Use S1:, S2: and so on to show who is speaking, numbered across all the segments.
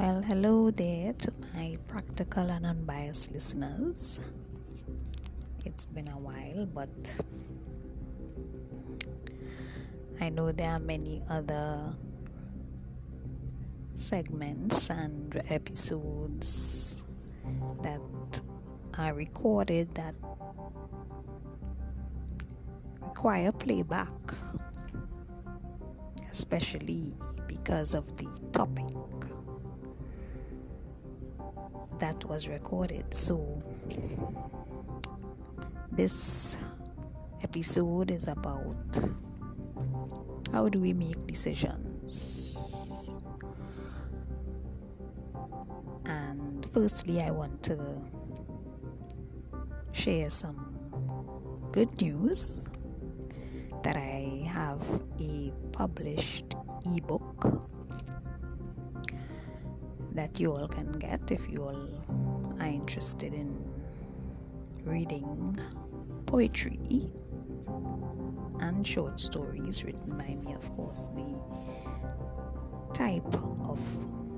S1: Well, hello there to my practical and unbiased listeners. It's been a while, but I know there are many other segments and episodes that are recorded that require playback, especially because of the topic that was recorded. So, this episode is about how do we make decisions. And firstly, I want to share some good news that I have a published ebook that you all can get if you all are interested in reading poetry and short stories written by me, of course. The type of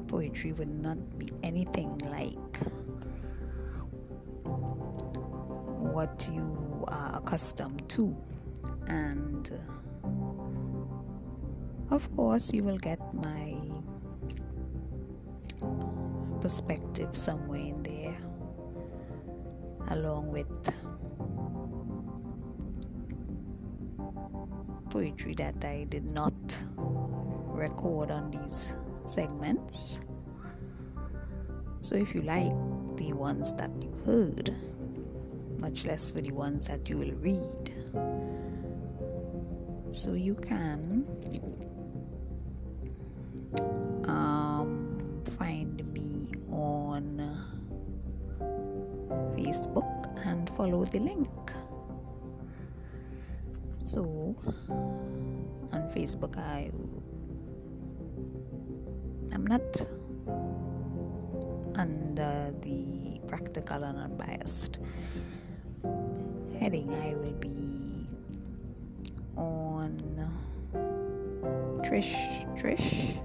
S1: poetry would not be anything like what you are accustomed to, and uh, of course, you will get my perspective somewhere in there, along with poetry that I did not record on these segments. So, if you like the ones that you heard, much less for the ones that you will read, so you can follow the link. So on Facebook, I I'm not under the practical and unbiased heading. I will be on Trish Trish.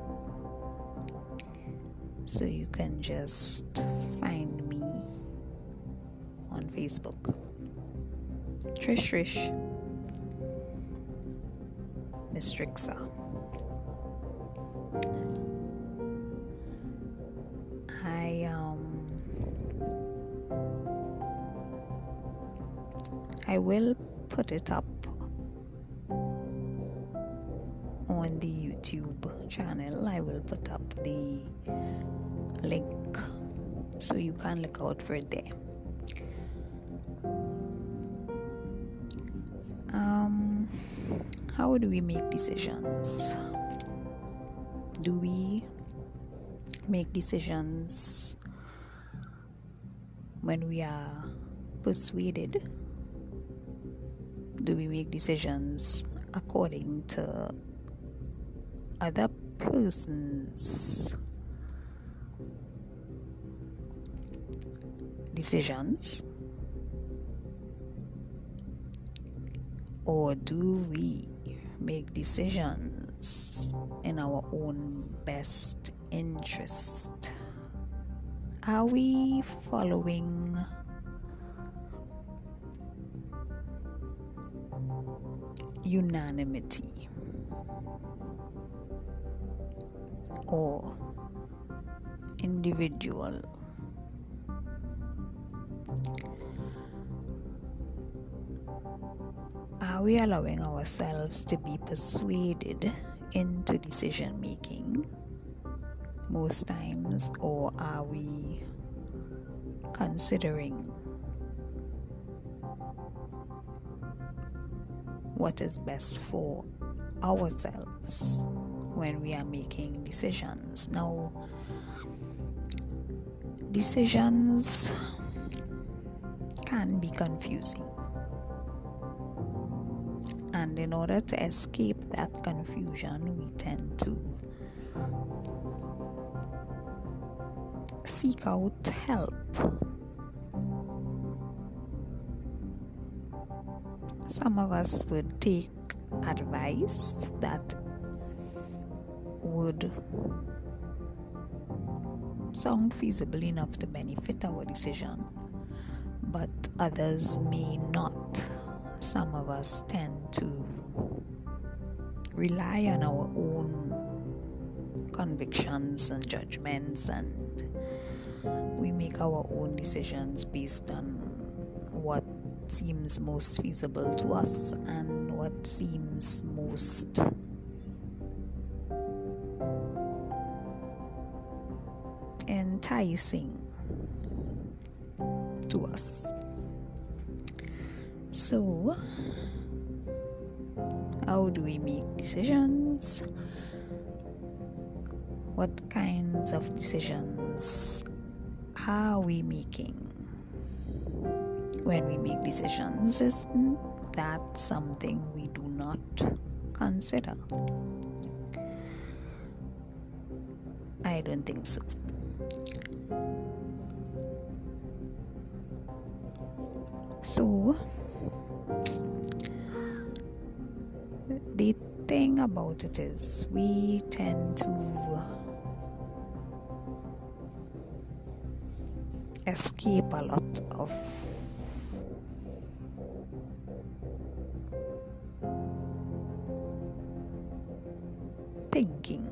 S1: So you can just find me on Facebook. Trish Trish Miss. I um I will put it up on the YouTube channel. I will put up the link so you can look out for it there. Um, how do we make decisions? Do we make decisions when we are persuaded? Do we make decisions according to other persons' decisions? Or do we make decisions in our own best interest? Are we following unanimity or individual? Uh, are we allowing ourselves to be persuaded into decision making most times, or are we considering what is best for ourselves when we are making decisions? Now, decisions can be confusing. And in order to escape that confusion, we tend to seek out help. Some of us would take advice that would sound feasible enough to benefit our decision, but others may not. Some of us tend to rely on our own convictions and judgments, and we make our own decisions based on what seems most feasible to us and what seems most enticing to us. So, how do we make decisions? What kinds of decisions are we making when we make decisions? Isn't that something we do not consider? I don't think so. So, the thing about it is, we tend to uh, escape a lot of thinking.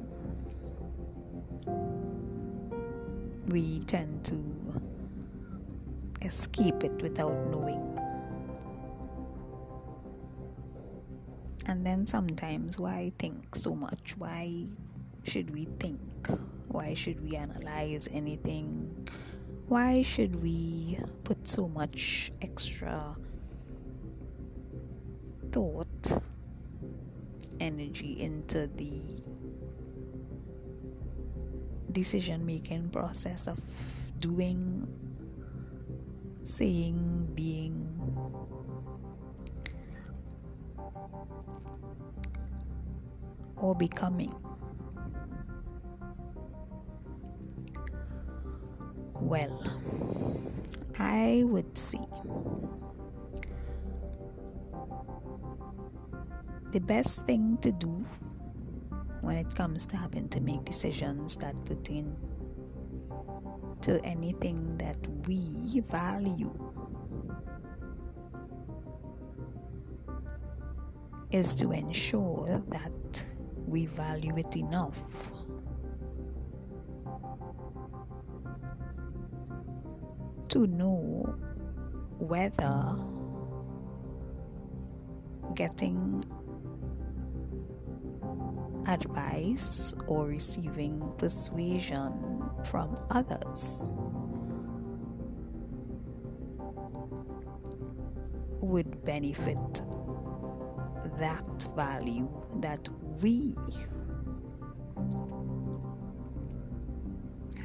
S1: We tend to escape it without knowing. Then sometimes, why think so much? Why should we think? Why should we analyze anything? Why should we put so much extra thought, energy into the decision making process of doing saying, being. Or becoming. Well, I would say the best thing to do when it comes to having to make decisions that pertain to anything that we value is to ensure that we value it enough. To know whether getting advice or receiving persuasion from others would benefit that value that we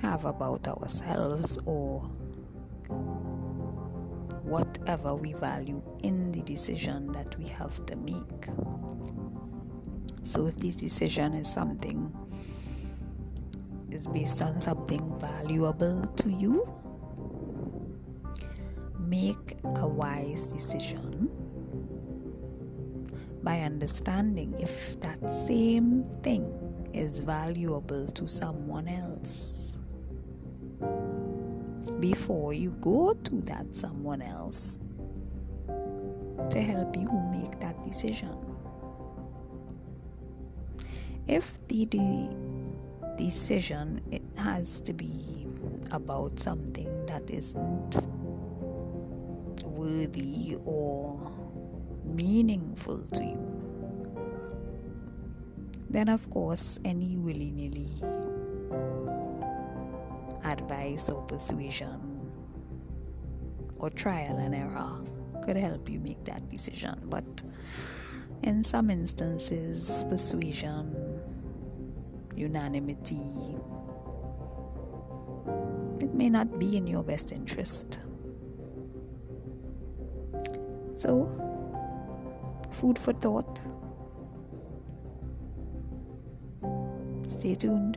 S1: have about ourselves or whatever we value in the decision that we have to make. So, if this decision is something is based on something valuable to you, make a wise decision by understanding if that same thing is valuable to someone else before you go to that someone else to help you make that decision. If the, the decision it has to be about something that isn't worthy or meaningful to you, then of course any willy nilly advice or persuasion or trial and error could help you make that decision. But in some instances, persuasion, unanimity, it may not be in your best interest. So, food for thought. Stay tuned.